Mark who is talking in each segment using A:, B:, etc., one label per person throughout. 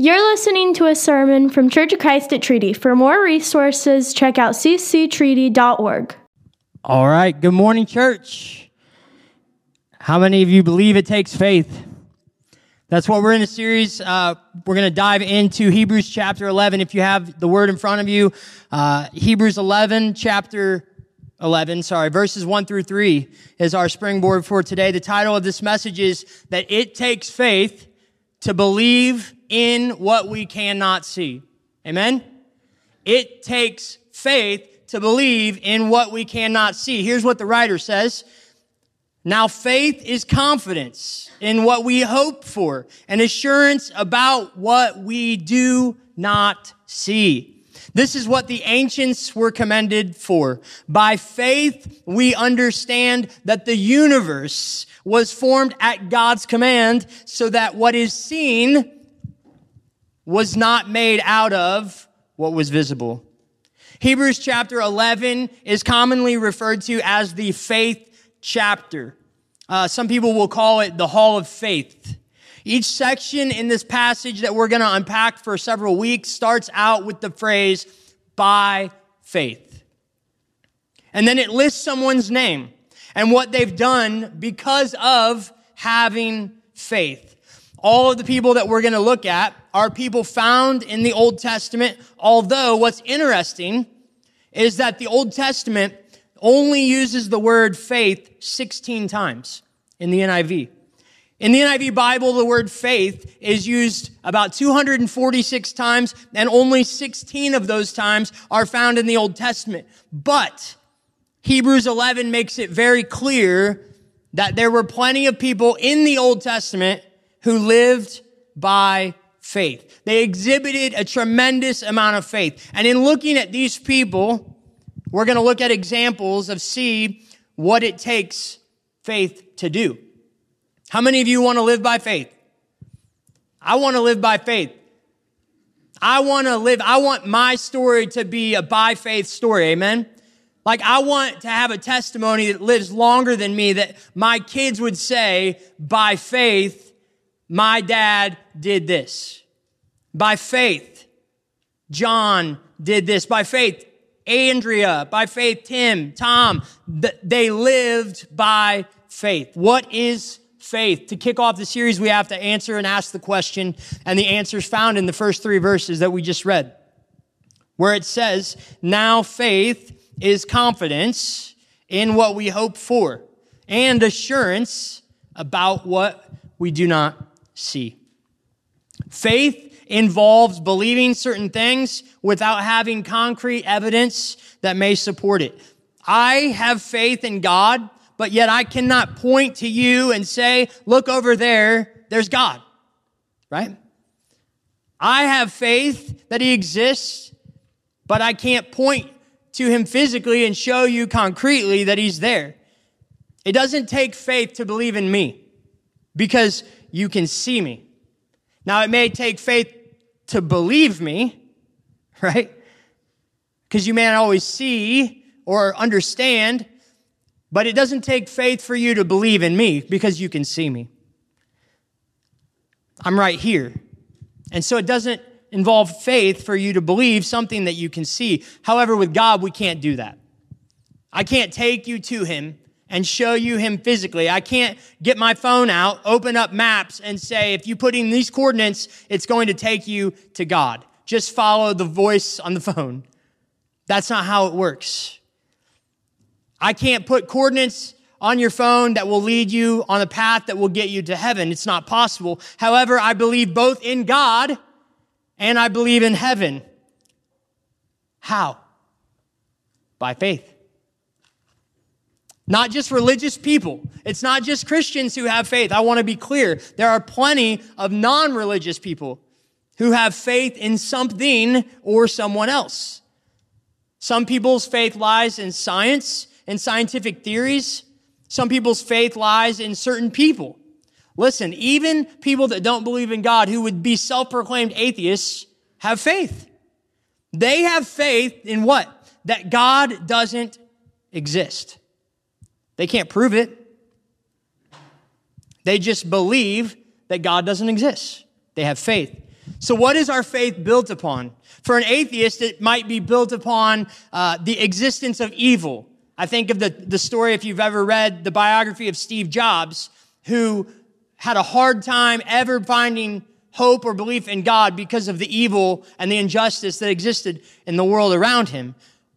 A: You're listening to a sermon from Church of Christ at Treaty. For more resources, check out cctreaty.org.
B: All right. Good morning, church. How many of you believe it takes faith? That's what we're in a series. Uh, we're going to dive into Hebrews chapter 11. If you have the word in front of you, uh, Hebrews 11, chapter 11, sorry, verses 1 through 3 is our springboard for today. The title of this message is that it takes faith to believe in what we cannot see. Amen? It takes faith to believe in what we cannot see. Here's what the writer says. Now faith is confidence in what we hope for and assurance about what we do not see. This is what the ancients were commended for. By faith, we understand that the universe was formed at God's command so that what is seen was not made out of what was visible. Hebrews chapter 11 is commonly referred to as the faith chapter. Uh, some people will call it the hall of faith. Each section in this passage that we're going to unpack for several weeks starts out with the phrase, by faith. And then it lists someone's name and what they've done because of having faith. All of the people that we're going to look at are people found in the Old Testament, although what's interesting is that the Old Testament only uses the word faith 16 times in the NIV. In the NIV Bible, the word faith is used about 246 times, and only 16 of those times are found in the Old Testament. But Hebrews 11 makes it very clear that there were plenty of people in the Old Testament who lived by faith. They exhibited a tremendous amount of faith. And in looking at these people, we're going to look at examples of see what it takes faith to do. How many of you want to live by faith? I want to live by faith. I want to live, I want my story to be a by faith story. Amen. Like I want to have a testimony that lives longer than me that my kids would say, by faith, my dad did this. By faith, John did this. By faith, Andrea. By faith, Tim, Tom. They lived by faith. What is faith. To kick off the series, we have to answer and ask the question, and the answer is found in the first three verses that we just read, where it says, Now faith is confidence in what we hope for and assurance about what we do not see. Faith involves believing certain things without having concrete evidence that may support it. I have faith in God but yet I cannot point to you and say, look over there, there's God, right? I have faith that he exists, but I can't point to him physically and show you concretely that he's there. It doesn't take faith to believe in me because you can see me. Now, it may take faith to believe me, right? Because you may not always see or understand, but it doesn't take faith for you to believe in me because you can see me. I'm right here. And so it doesn't involve faith for you to believe something that you can see. However, with God, we can't do that. I can't take you to Him and show you Him physically. I can't get my phone out, open up maps, and say, if you put in these coordinates, it's going to take you to God. Just follow the voice on the phone. That's not how it works. I can't put coordinates on your phone that will lead you on a path that will get you to heaven. It's not possible. However, I believe both in God and I believe in heaven. How? By faith. Not just religious people. It's not just Christians who have faith. I want to be clear. There are plenty of non-religious people who have faith in something or someone else. Some people's faith lies in science in scientific theories. Some people's faith lies in certain people. Listen, even people that don't believe in God, who would be self-proclaimed atheists, have faith. They have faith in what? That God doesn't exist. They can't prove it. They just believe that God doesn't exist. They have faith. So what is our faith built upon? For an atheist, it might be built upon uh, the existence of evil. I think of the, the story, if you've ever read the biography of Steve Jobs, who had a hard time ever finding hope or belief in God because of the evil and the injustice that existed in the world around him.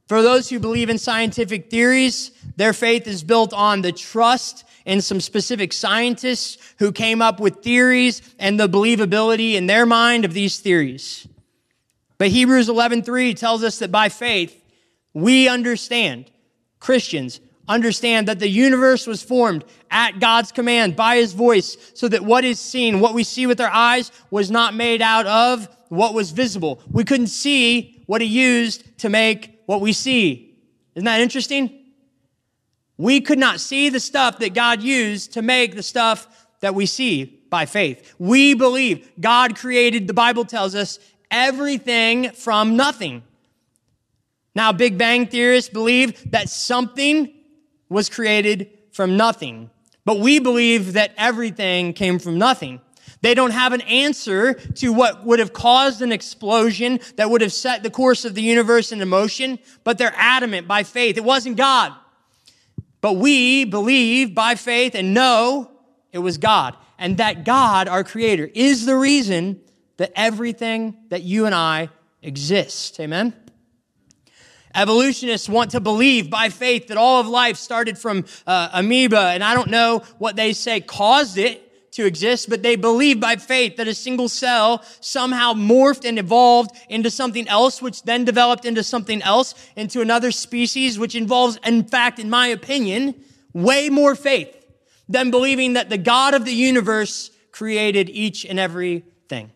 B: For those who believe in scientific theories, their faith is built on the trust in some specific scientists who came up with theories and the believability in their mind of these theories. But Hebrews 11:3 tells us that by faith we understand Christians understand that the universe was formed at God's command by his voice so that what is seen, what we see with our eyes was not made out of what was visible. We couldn't see what he used to make what we see. Isn't that interesting? We could not see the stuff that God used to make the stuff that we see by faith. We believe God created, the Bible tells us, everything from nothing. Now, Big Bang theorists believe that something was created from nothing, but we believe that everything came from nothing. They don't have an answer to what would have caused an explosion that would have set the course of the universe into motion, but they're adamant by faith. It wasn't God. But we believe by faith and know it was God. And that God, our creator, is the reason that everything that you and I exist. Amen? Evolutionists want to believe by faith that all of life started from uh, amoeba, and I don't know what they say caused it to exist, but they believe by faith that a single cell somehow morphed and evolved into something else, which then developed into something else, into another species, which involves, in fact, in my opinion, way more faith than believing that the God of the universe created each and every thing.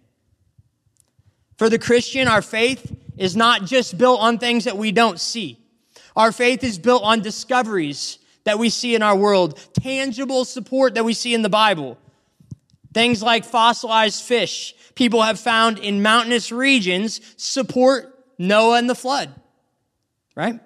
B: For the Christian, our faith is not just built on things that we don't see. Our faith is built on discoveries that we see in our world, tangible support that we see in the Bible. Things like fossilized fish people have found in mountainous regions support Noah and the flood, right?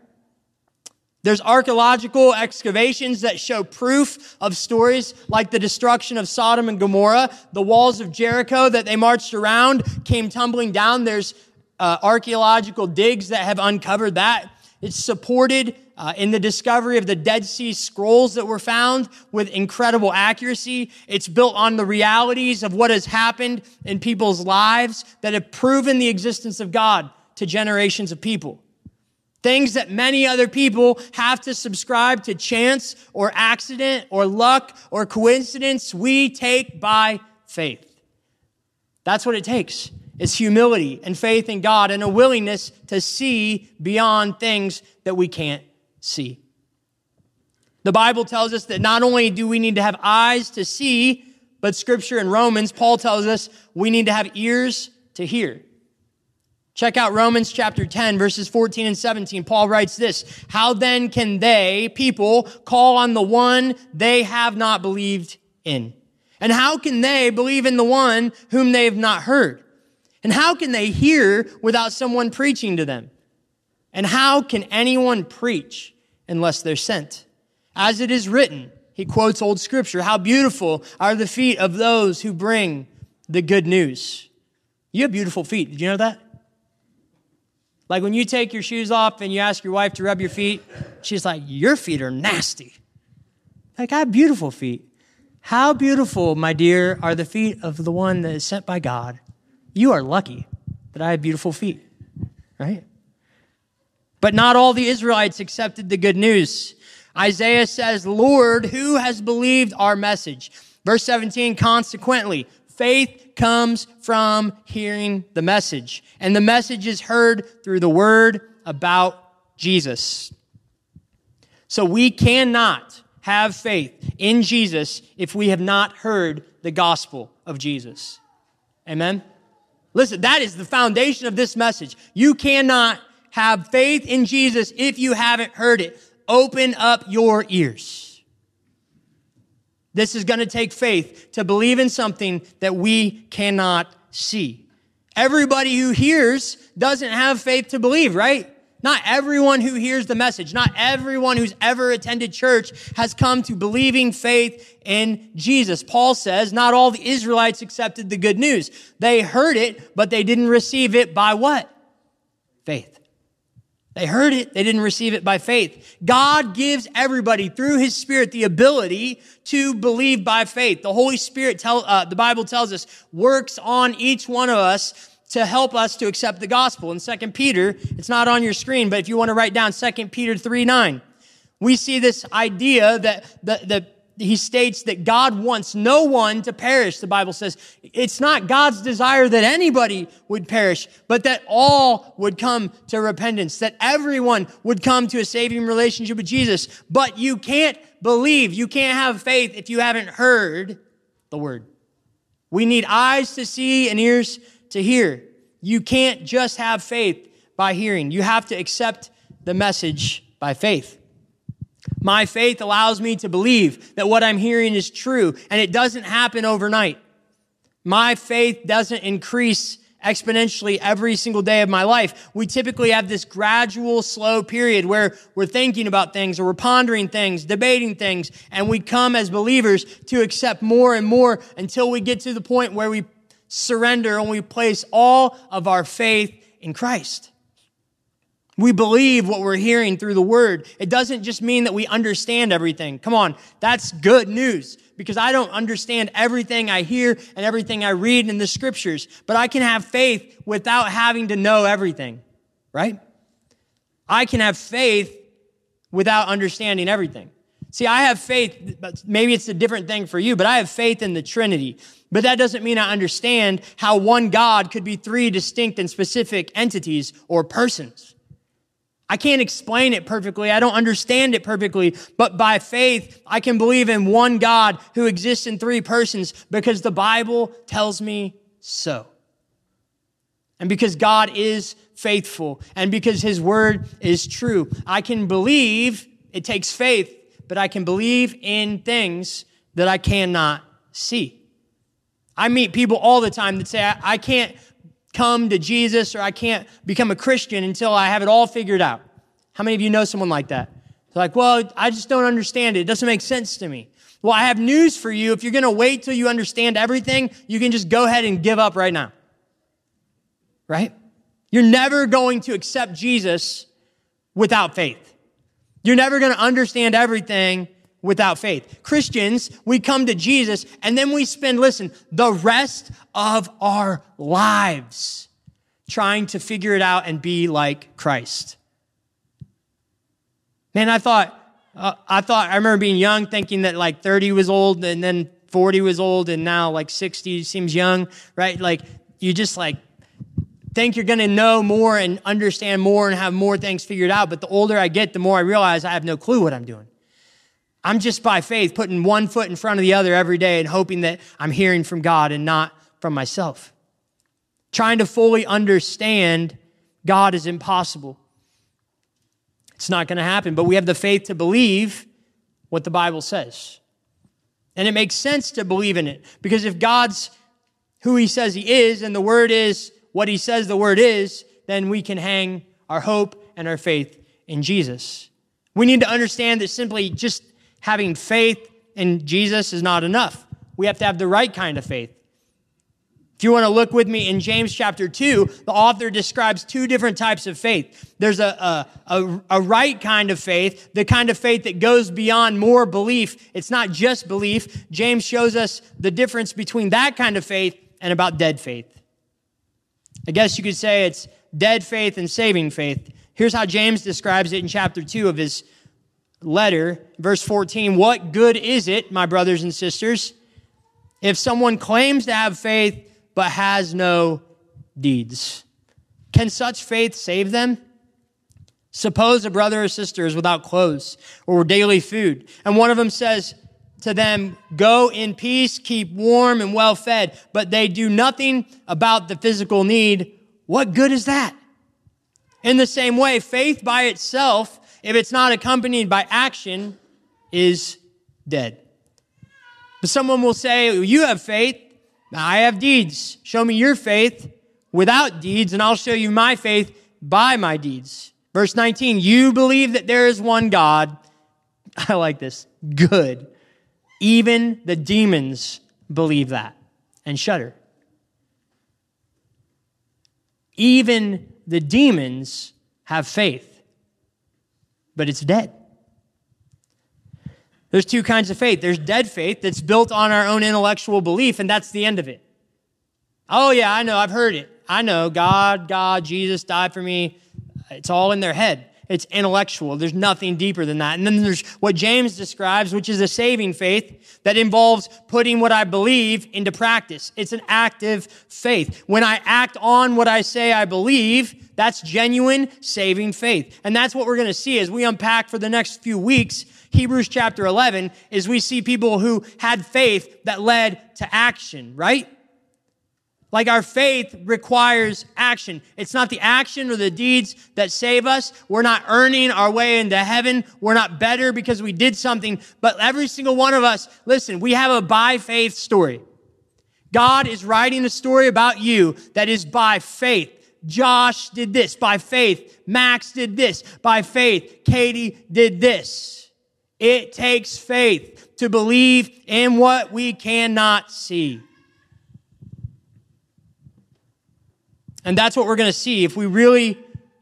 B: There's archaeological excavations that show proof of stories like the destruction of Sodom and Gomorrah. The walls of Jericho that they marched around came tumbling down. There's uh, archaeological digs that have uncovered that. It's supported uh, in the discovery of the Dead Sea Scrolls that were found with incredible accuracy. It's built on the realities of what has happened in people's lives that have proven the existence of God to generations of people. Things that many other people have to subscribe to chance or accident or luck or coincidence, we take by faith. That's what it takes. It's humility and faith in God and a willingness to see beyond things that we can't see. The Bible tells us that not only do we need to have eyes to see, but scripture in Romans, Paul tells us we need to have ears to hear. Check out Romans chapter 10, verses 14 and 17. Paul writes this How then can they, people, call on the one they have not believed in? And how can they believe in the one whom they have not heard? And how can they hear without someone preaching to them? And how can anyone preach unless they're sent? As it is written, he quotes old scripture, how beautiful are the feet of those who bring the good news. You have beautiful feet. Did you know that? Like when you take your shoes off and you ask your wife to rub your feet, she's like, Your feet are nasty. Like, I have beautiful feet. How beautiful, my dear, are the feet of the one that is sent by God. You are lucky that I have beautiful feet, right? But not all the Israelites accepted the good news. Isaiah says, Lord, who has believed our message? Verse 17, consequently, faith comes from hearing the message. And the message is heard through the word about Jesus. So we cannot have faith in Jesus if we have not heard the gospel of Jesus. Amen? Listen, that is the foundation of this message. You cannot have faith in Jesus if you haven't heard it. Open up your ears. This is going to take faith to believe in something that we cannot see. Everybody who hears doesn't have faith to believe, right? Not everyone who hears the message, not everyone who's ever attended church has come to believing faith in Jesus. Paul says not all the Israelites accepted the good news. They heard it, but they didn't receive it by what? Faith. They heard it, they didn't receive it by faith. God gives everybody through his spirit the ability to believe by faith. The Holy Spirit tell, uh, the Bible tells us works on each one of us to help us to accept the gospel. In 2 Peter, it's not on your screen, but if you want to write down 2 Peter 3 9, we see this idea that the, the, he states that God wants no one to perish. The Bible says it's not God's desire that anybody would perish, but that all would come to repentance, that everyone would come to a saving relationship with Jesus. But you can't believe, you can't have faith if you haven't heard the word. We need eyes to see and ears to hear. You can't just have faith by hearing. You have to accept the message by faith. My faith allows me to believe that what I'm hearing is true, and it doesn't happen overnight. My faith doesn't increase exponentially every single day of my life. We typically have this gradual, slow period where we're thinking about things or we're pondering things, debating things, and we come as believers to accept more and more until we get to the point where we surrender and we place all of our faith in Christ. We believe what we're hearing through the word. It doesn't just mean that we understand everything. Come on, that's good news because I don't understand everything I hear and everything I read in the scriptures, but I can have faith without having to know everything, right? I can have faith without understanding everything. See, I have faith, but maybe it's a different thing for you, but I have faith in the Trinity. But that doesn't mean I understand how one God could be three distinct and specific entities or persons. I can't explain it perfectly. I don't understand it perfectly, but by faith, I can believe in one God who exists in three persons because the Bible tells me so. And because God is faithful and because his word is true, I can believe, it takes faith, but I can believe in things that I cannot see. I meet people all the time that say, I, I can't come to Jesus or I can't become a Christian until I have it all figured out. How many of you know someone like that? They're like, well, I just don't understand it. It doesn't make sense to me. Well, I have news for you. If you're going to wait till you understand everything, you can just go ahead and give up right now. Right? You're never going to accept Jesus without faith. You're never going to understand everything without faith. Christians, we come to Jesus and then we spend, listen, the rest of our lives trying to figure it out and be like Christ. Man, I thought, uh, I thought, I remember being young thinking that like 30 was old and then 40 was old and now like 60 seems young, right? Like you just like think you're going to know more and understand more and have more things figured out. But the older I get, the more I realize I have no clue what I'm doing. I'm just by faith putting one foot in front of the other every day and hoping that I'm hearing from God and not from myself. Trying to fully understand God is impossible. It's not going to happen, but we have the faith to believe what the Bible says. And it makes sense to believe in it because if God's who he says he is and the word is what he says the word is, then we can hang our hope and our faith in Jesus. We need to understand that simply just having faith in Jesus is not enough. We have to have the right kind of faith. If you want to look with me in James chapter 2, the author describes two different types of faith. There's a, a, a, a, right kind of faith, the kind of faith that goes beyond more belief. It's not just belief. James shows us the difference between that kind of faith and about dead faith. I guess you could say it's dead faith and saving faith. Here's how James describes it in chapter 2 of his letter, verse 14. What good is it, my brothers and sisters, if someone claims to have faith but has no deeds? Can such faith save them? Suppose a brother or sister is without clothes or daily food, and one of them says to them, Go in peace, keep warm and well fed, but they do nothing about the physical need. What good is that? In the same way, faith by itself if it's not accompanied by action, is dead. But someone will say, You have faith, I have deeds. Show me your faith without deeds, and I'll show you my faith by my deeds. Verse 19, you believe that there is one God. I like this. Good. Even the demons believe that and shudder. Even the demons have faith, but it's dead. There's two kinds of faith. There's dead faith that's built on our own intellectual belief, and that's the end of it. Oh, yeah, I know, I've heard it. I know, God, God, Jesus died for me. It's all in their head. It's intellectual. There's nothing deeper than that. And then there's what James describes, which is a saving faith that involves putting what I believe into practice. It's an active faith. When I act on what I say I believe, that's genuine saving faith. And that's what we're going to see as we unpack for the next few weeks Hebrews chapter 11 is we see people who had faith that led to action, right? Like our faith requires action. It's not the action or the deeds that save us. We're not earning our way into heaven. We're not better because we did something. But every single one of us, listen, we have a by faith story. God is writing a story about you that is by faith. Josh did this by faith. Max did this by faith. Katie did this. It takes faith to believe in what we cannot see. And that's what we're going to see. If we really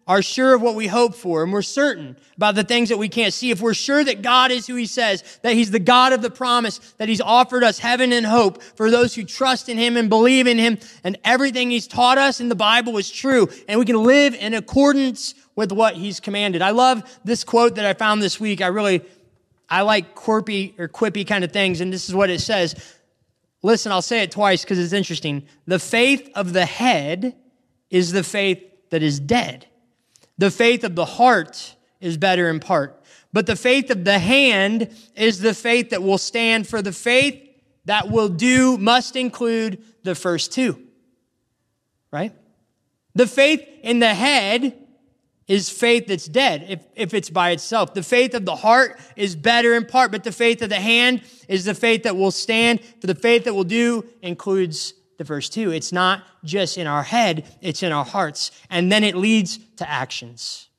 B: are sure of what we hope for and we're certain about the things that we can't see, if we're sure that God is who He says, that He's the God of the promise, that He's offered us heaven and hope for those who trust in Him and believe in Him, and everything He's taught us in the Bible is true, and we can live in accordance with what He's commanded. I love this quote that I found this week. I really, I like quirky or quippy kind of things, and this is what it says. Listen, I'll say it twice because it's interesting. The faith of the head is the faith that is dead. The faith of the heart is better in part. But the faith of the hand is the faith that will stand for the faith that will do must include the first two. Right? The faith in the head is faith that's dead if, if it's by itself. The faith of the heart is better in part, but the faith of the hand is the faith that will stand. For the faith that will do includes the verse 2. It's not just in our head, it's in our hearts. And then it leads to actions.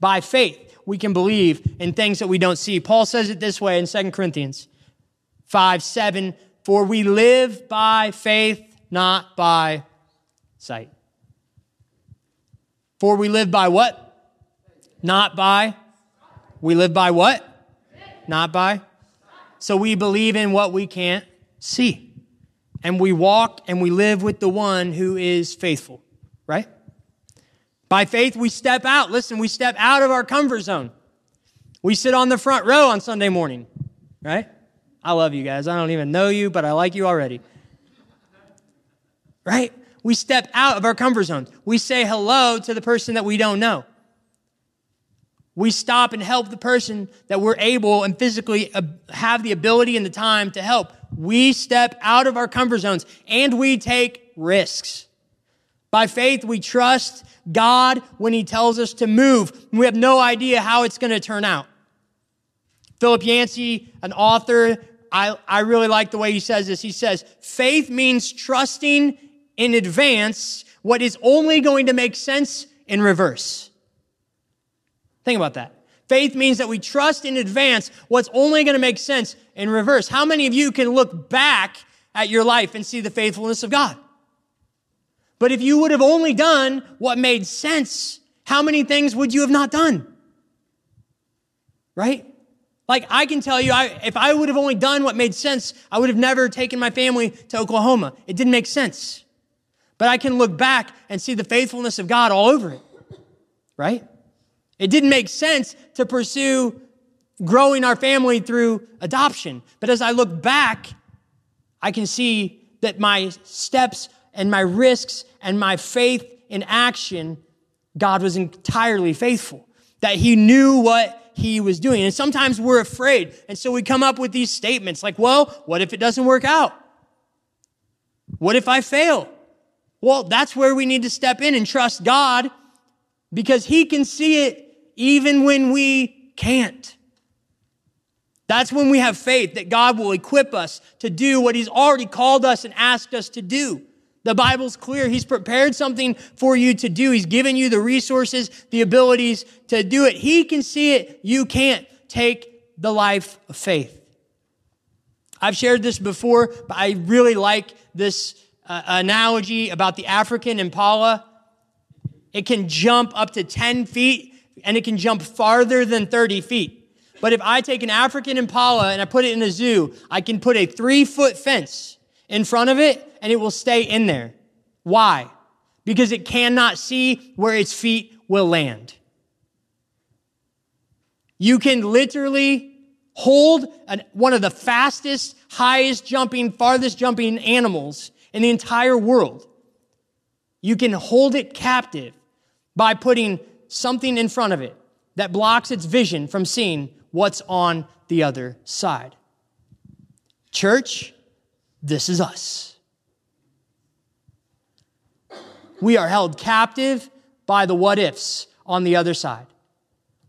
B: By faith, we can believe in things that we don't see. Paul says it this way in 2 Corinthians 5 7 For we live by faith, not by sight. For we live by what? Not by. We live by what? Not by. So we believe in what we can't see and we walk and we live with the one who is faithful, right? By faith, we step out. Listen, we step out of our comfort zone. We sit on the front row on Sunday morning, right? I love you guys. I don't even know you, but I like you already. Right? We step out of our comfort zone. We say hello to the person that we don't know. We stop and help the person that we're able and physically have the ability and the time to help. We step out of our comfort zones and we take risks. By faith, we trust God when He tells us to move. We have no idea how it's going to turn out. Philip Yancey, an author, I, I really like the way he says this. He says, faith means trusting in advance what is only going to make sense in reverse. Think about that. Faith means that we trust in advance what's only going to make sense in reverse. How many of you can look back at your life and see the faithfulness of God? But if you would have only done what made sense, how many things would you have not done? Right? Like I can tell you, I, if I would have only done what made sense, I would have never taken my family to Oklahoma. It didn't make sense. But I can look back and see the faithfulness of God all over it. Right? It didn't make sense to pursue growing our family through adoption. But as I look back, I can see that my steps and my risks and my faith in action, God was entirely faithful. That He knew what He was doing. And sometimes we're afraid. And so we come up with these statements like, well, what if it doesn't work out? What if I fail? Well, that's where we need to step in and trust God because He can see it even when we can't. That's when we have faith that God will equip us to do what He's already called us and asked us to do. The Bible's clear. He's prepared something for you to do. He's given you the resources, the abilities to do it. He can see it. You can't. Take the life of faith. I've shared this before, but I really like this uh, analogy about the African impala. It can jump up to 10 feet and it can jump farther than 30 feet. But if I take an African impala and I put it in a zoo, I can put a three foot fence in front of it and it will stay in there. Why? Because it cannot see where its feet will land. You can literally hold an, one of the fastest, highest jumping, farthest jumping animals in the entire world. You can hold it captive by putting something in front of it that blocks its vision from seeing what's on the other side. Church, this is us. We are held captive by the what ifs on the other side.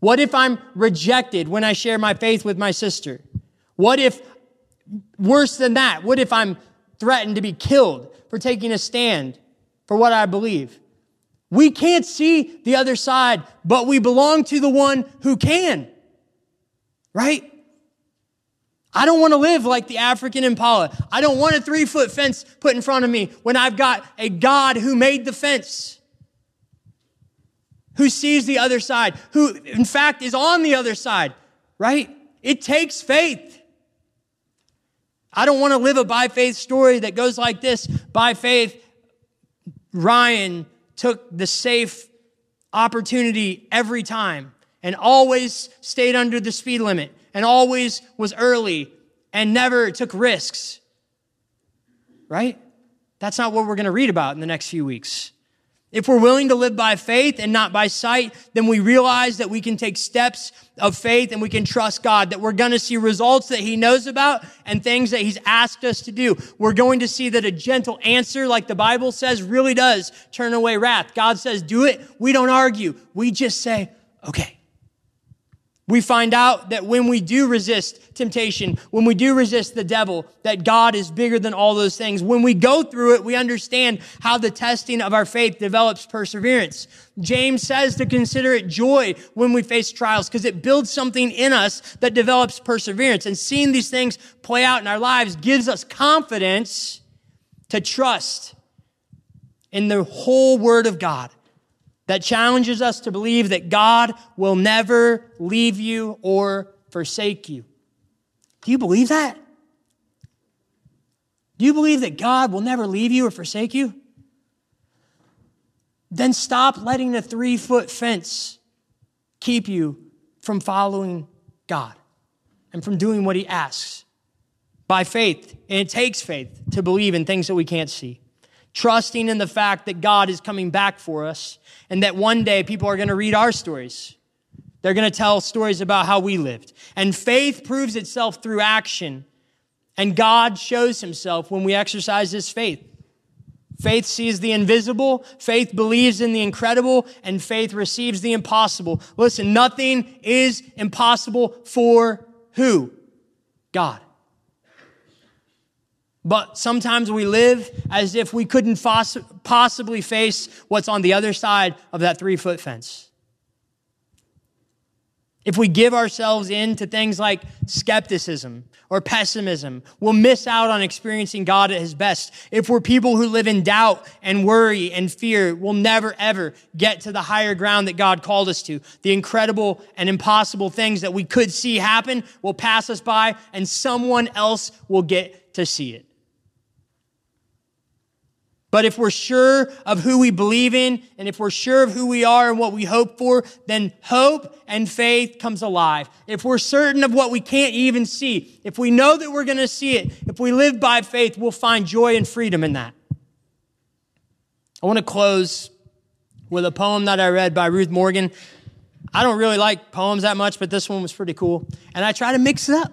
B: What if I'm rejected when I share my faith with my sister? What if, worse than that, what if I'm threatened to be killed for taking a stand for what I believe? We can't see the other side, but we belong to the one who can. Right? I don't want to live like the African impala. I don't want a three foot fence put in front of me when I've got a God who made the fence who sees the other side, who in fact is on the other side, right? It takes faith. I don't want to live a by faith story that goes like this. By faith, Ryan took the safe opportunity every time and always stayed under the speed limit and always was early and never took risks. Right? That's not what we're going to read about in the next few weeks. If we're willing to live by faith and not by sight, then we realize that we can take steps of faith and we can trust God, that we're going to see results that He knows about and things that He's asked us to do. We're going to see that a gentle answer, like the Bible says, really does turn away wrath. God says, do it. We don't argue. We just say, okay. We find out that when we do resist temptation, when we do resist the devil, that God is bigger than all those things. When we go through it, we understand how the testing of our faith develops perseverance. James says to consider it joy when we face trials because it builds something in us that develops perseverance. And seeing these things play out in our lives gives us confidence to trust in the whole word of God that challenges us to believe that God will never leave you or forsake you. Do you believe that? Do you believe that God will never leave you or forsake you? Then stop letting the three foot fence keep you from following God and from doing what He asks by faith. And it takes faith to believe in things that we can't see trusting in the fact that God is coming back for us and that one day people are going to read our stories. They're going to tell stories about how we lived. And faith proves itself through action. And God shows himself when we exercise this faith. Faith sees the invisible, faith believes in the incredible, and faith receives the impossible. Listen, nothing is impossible for who? God. But sometimes we live as if we couldn't foss- possibly face what's on the other side of that three foot fence. If we give ourselves in to things like skepticism or pessimism, we'll miss out on experiencing God at his best. If we're people who live in doubt and worry and fear, we'll never ever get to the higher ground that God called us to. The incredible and impossible things that we could see happen will pass us by and someone else will get to see it. But if we're sure of who we believe in, and if we're sure of who we are and what we hope for, then hope and faith comes alive. If we're certain of what we can't even see, if we know that we're going to see it, if we live by faith, we'll find joy and freedom in that. I want to close with a poem that I read by Ruth Morgan. I don't really like poems that much, but this one was pretty cool. And I try to mix it up.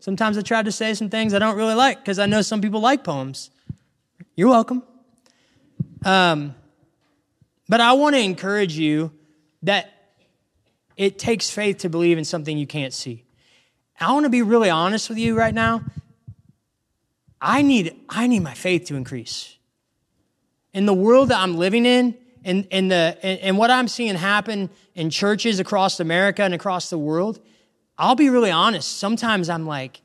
B: Sometimes I try to say some things I don't really like because I know some people like poems. You're welcome. Um, but I want to encourage you that it takes faith to believe in something you can't see. I want to be really honest with you right now. I need, I need my faith to increase. in the world that I'm living in, and, and, the, and, and what I'm seeing happen in churches across America and across the world, I'll be really honest. Sometimes I'm like,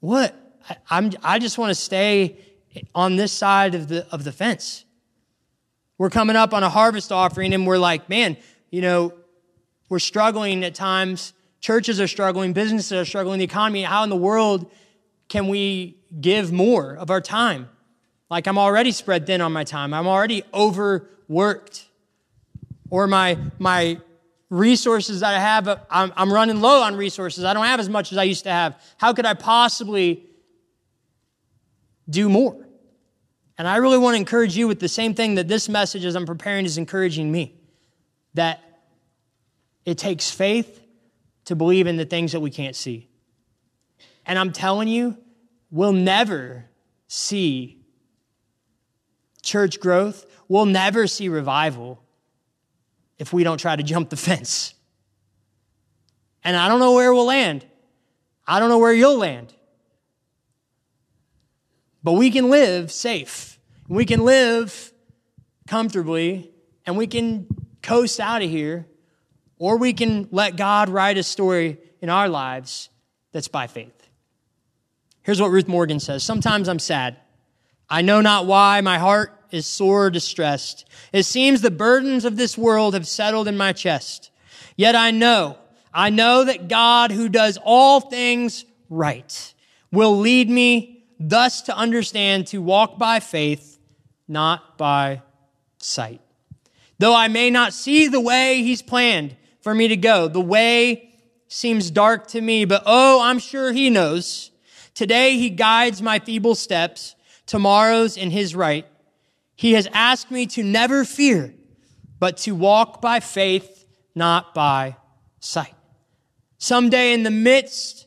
B: what? I, I'm, I just want to stay on this side of the, of the fence. We're coming up on a harvest offering and we're like, man, you know, we're struggling at times. Churches are struggling, businesses are struggling, the economy. How in the world can we give more of our time? Like I'm already spread thin on my time. I'm already overworked. Or my, my resources that I have, I'm, I'm running low on resources. I don't have as much as I used to have. How could I possibly do more? And I really want to encourage you with the same thing that this message as I'm preparing is encouraging me that it takes faith to believe in the things that we can't see. And I'm telling you, we'll never see church growth, we'll never see revival if we don't try to jump the fence. And I don't know where we'll land. I don't know where you'll land. But we can live safe. We can live comfortably and we can coast out of here, or we can let God write a story in our lives that's by faith. Here's what Ruth Morgan says Sometimes I'm sad. I know not why my heart is sore distressed. It seems the burdens of this world have settled in my chest. Yet I know, I know that God who does all things right will lead me thus to understand to walk by faith, not by sight. Though I may not see the way he's planned for me to go, the way seems dark to me, but oh, I'm sure he knows. Today he guides my feeble steps. Tomorrow's in his right. He has asked me to never fear, but to walk by faith, not by sight. Someday in the midst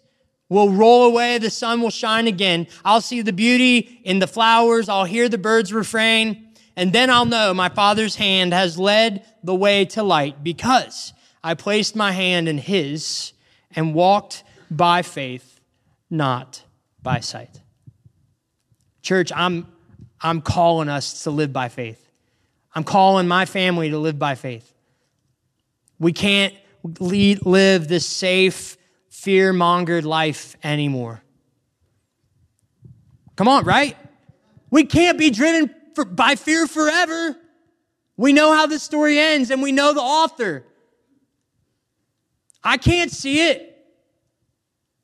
B: will roll away, the sun will shine again. I'll see the beauty in the flowers, I'll hear the birds refrain, and then I'll know my Father's hand has led the way to light because I placed my hand in His and walked by faith, not by sight. Church, I'm I'm calling us to live by faith. I'm calling my family to live by faith. We can't lead, live this safe, fear mongered life anymore. Come on, right? We can't be driven for, by fear forever. We know how this story ends and we know the author. I can't see it.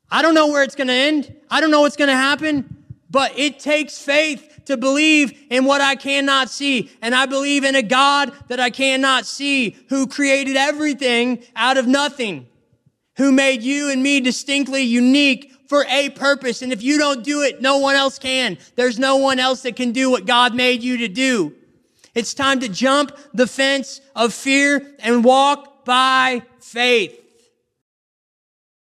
B: I don't know where it's going to end. I don't know what's going to happen, but it takes faith to believe in what I cannot see. And I believe in a God that I cannot see who created everything out of nothing, who made you and me distinctly unique for a purpose. And if you don't do it, no one else can. There's no one else that can do what God made you to do. It's time to jump the fence of fear and walk by faith.